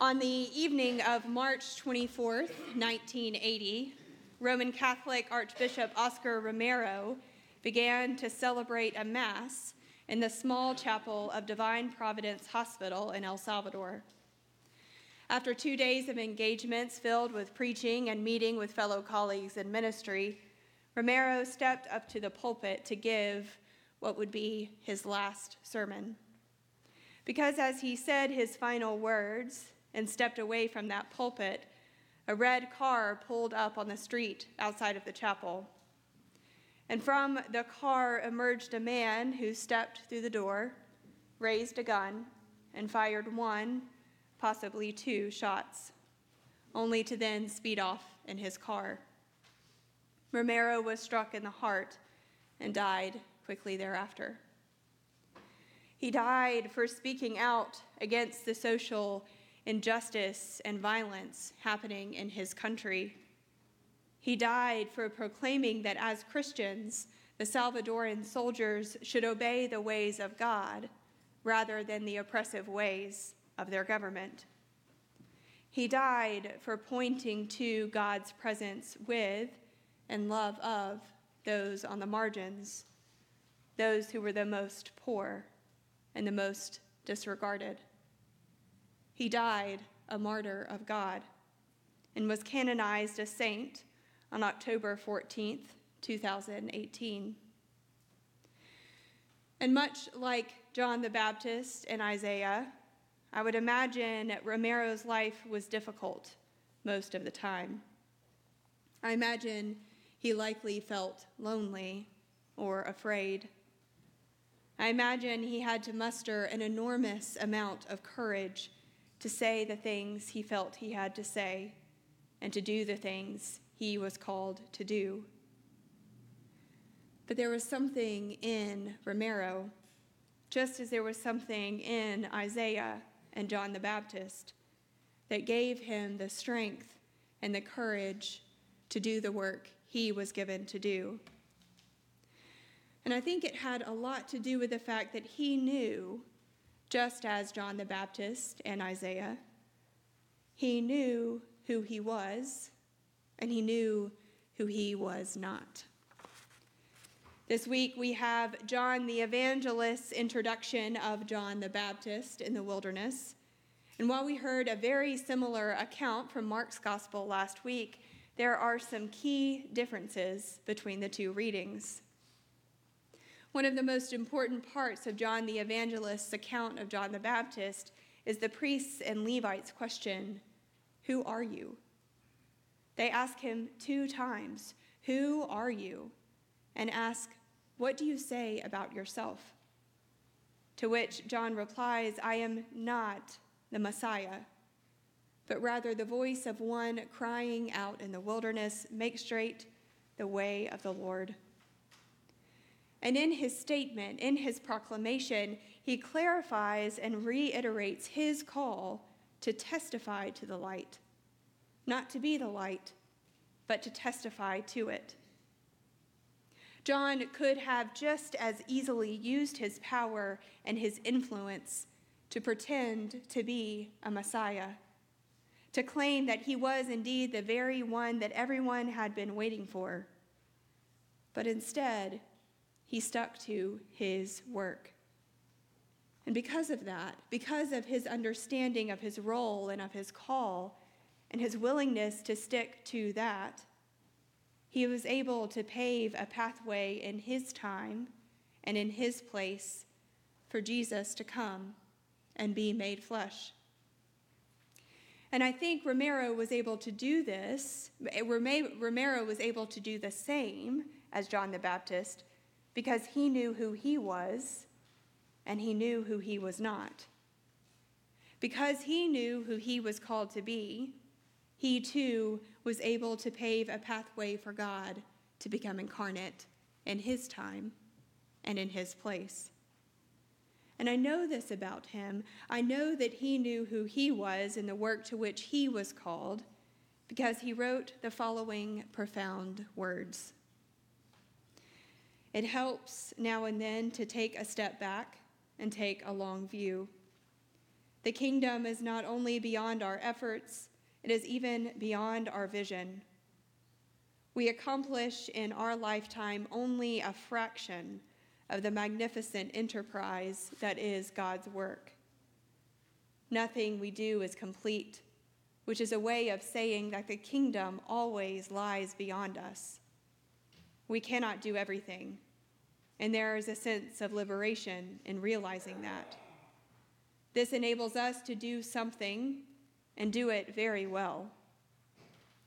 On the evening of March 24, 1980, Roman Catholic Archbishop Oscar Romero began to celebrate a Mass in the small chapel of Divine Providence Hospital in El Salvador. After two days of engagements filled with preaching and meeting with fellow colleagues in ministry, Romero stepped up to the pulpit to give what would be his last sermon. Because as he said his final words and stepped away from that pulpit, a red car pulled up on the street outside of the chapel. And from the car emerged a man who stepped through the door, raised a gun, and fired one, possibly two shots, only to then speed off in his car. Romero was struck in the heart and died quickly thereafter. He died for speaking out against the social injustice and violence happening in his country. He died for proclaiming that as Christians, the Salvadoran soldiers should obey the ways of God rather than the oppressive ways of their government. He died for pointing to God's presence with and love of those on the margins, those who were the most poor and the most disregarded. He died a martyr of God and was canonized a saint on October 14th, 2018. And much like John the Baptist and Isaiah, I would imagine Romero's life was difficult most of the time. I imagine he likely felt lonely or afraid. I imagine he had to muster an enormous amount of courage to say the things he felt he had to say and to do the things he was called to do. But there was something in Romero, just as there was something in Isaiah and John the Baptist, that gave him the strength and the courage to do the work he was given to do. And I think it had a lot to do with the fact that he knew just as John the Baptist and Isaiah. He knew who he was, and he knew who he was not. This week we have John the Evangelist's introduction of John the Baptist in the wilderness. And while we heard a very similar account from Mark's gospel last week, there are some key differences between the two readings. One of the most important parts of John the Evangelist's account of John the Baptist is the priests and Levites' question Who are you? They ask him two times, Who are you? and ask, What do you say about yourself? To which John replies, I am not the Messiah, but rather the voice of one crying out in the wilderness, Make straight the way of the Lord. And in his statement, in his proclamation, he clarifies and reiterates his call to testify to the light, not to be the light, but to testify to it. John could have just as easily used his power and his influence to pretend to be a Messiah, to claim that he was indeed the very one that everyone had been waiting for. But instead, he stuck to his work. And because of that, because of his understanding of his role and of his call, and his willingness to stick to that, he was able to pave a pathway in his time and in his place for Jesus to come and be made flesh. And I think Romero was able to do this. Eh, Romero was able to do the same as John the Baptist because he knew who he was and he knew who he was not. Because he knew who he was called to be, he too was able to pave a pathway for God to become incarnate in his time and in his place. And I know this about him. I know that he knew who he was in the work to which he was called because he wrote the following profound words. It helps now and then to take a step back and take a long view. The kingdom is not only beyond our efforts, it is even beyond our vision. We accomplish in our lifetime only a fraction of the magnificent enterprise that is God's work. Nothing we do is complete, which is a way of saying that the kingdom always lies beyond us. We cannot do everything, and there is a sense of liberation in realizing that. This enables us to do something and do it very well.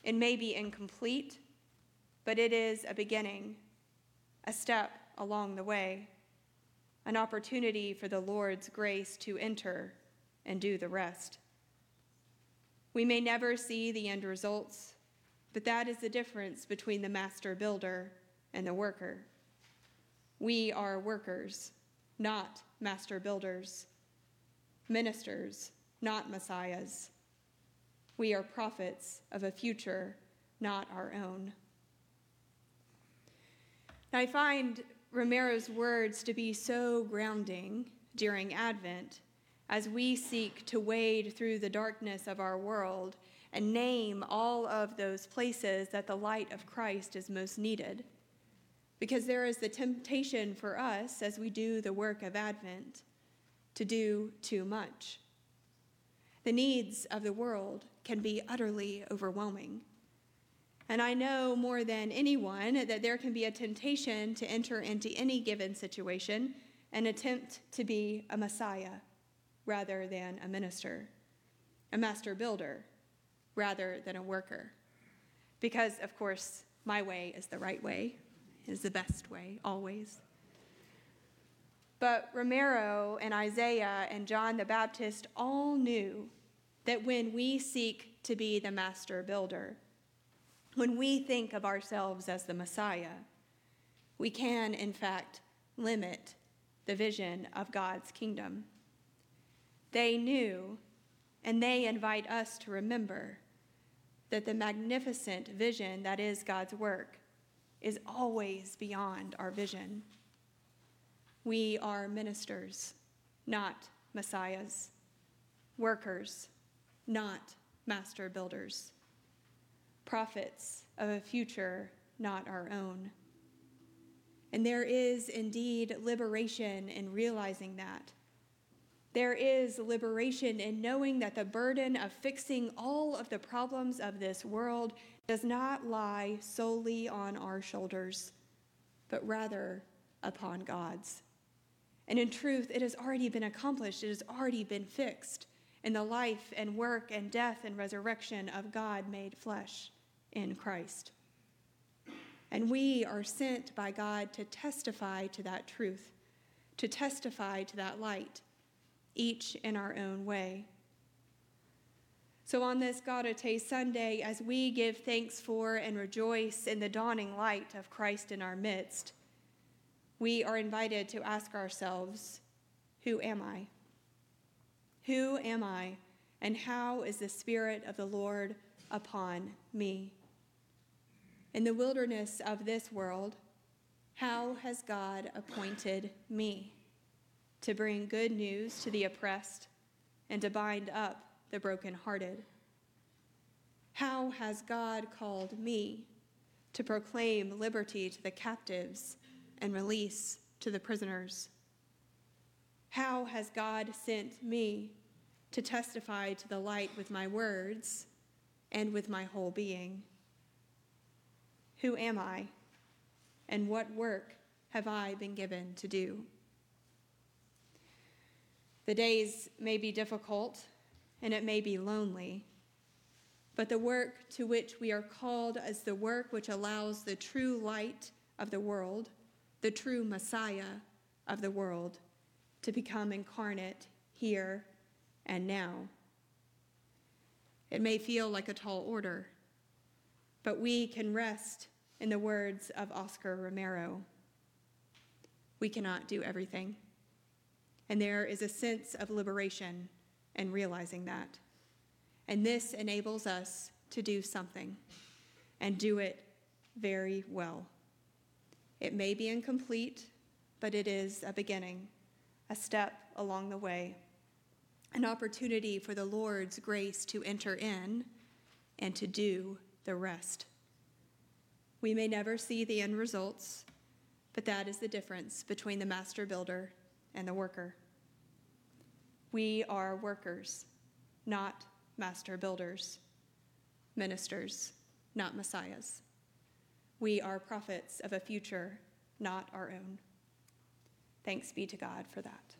It may be incomplete, but it is a beginning, a step along the way, an opportunity for the Lord's grace to enter and do the rest. We may never see the end results, but that is the difference between the master builder and the worker. We are workers, not master builders, ministers, not messiahs. We are prophets of a future not our own. I find Romero's words to be so grounding during Advent as we seek to wade through the darkness of our world and name all of those places that the light of Christ is most needed. Because there is the temptation for us as we do the work of Advent to do too much. The needs of the world can be utterly overwhelming. And I know more than anyone that there can be a temptation to enter into any given situation and attempt to be a Messiah rather than a minister, a master builder rather than a worker. Because, of course, my way is the right way, is the best way, always. But Romero and Isaiah and John the Baptist all knew that when we seek to be the master builder, when we think of ourselves as the Messiah, we can, in fact, limit the vision of God's kingdom. They knew, and they invite us to remember, that the magnificent vision that is God's work is always beyond our vision. We are ministers, not messiahs, workers, not master builders prophets of a future not our own. And there is indeed liberation in realizing that. There is liberation in knowing that the burden of fixing all of the problems of this world does not lie solely on our shoulders, but rather upon God's. And in truth, it has already been accomplished, it has already been fixed in the life and work and death and resurrection of God made flesh in Christ. And we are sent by God to testify to that truth, to testify to that light, each in our own way. So, on this Gaudete Sunday, as we give thanks for and rejoice in the dawning light of Christ in our midst, we are invited to ask ourselves, Who am I? Who am I, and how is the Spirit of the Lord upon me? In the wilderness of this world, how has God appointed me to bring good news to the oppressed and to bind up the brokenhearted? How has God called me to proclaim liberty to the captives and release to the prisoners? How has God sent me to testify to the light with my words and with my whole being? Who am I? And what work have I been given to do? The days may be difficult and it may be lonely, but the work to which we are called is the work which allows the true light of the world, the true Messiah of the world, to become incarnate here and now. It may feel like a tall order, but we can rest in the words of Oscar Romero, we cannot do everything. And there is a sense of liberation in realizing that. And this enables us to do something and do it very well. It may be incomplete, but it is a beginning, a step along the way, an opportunity for the Lord's grace to enter in and to do the rest. We may never see the end results, but that is the difference between the master builder and the worker. We are workers, not master builders, ministers, not messiahs. We are prophets of a future not our own. Thanks be to God for that.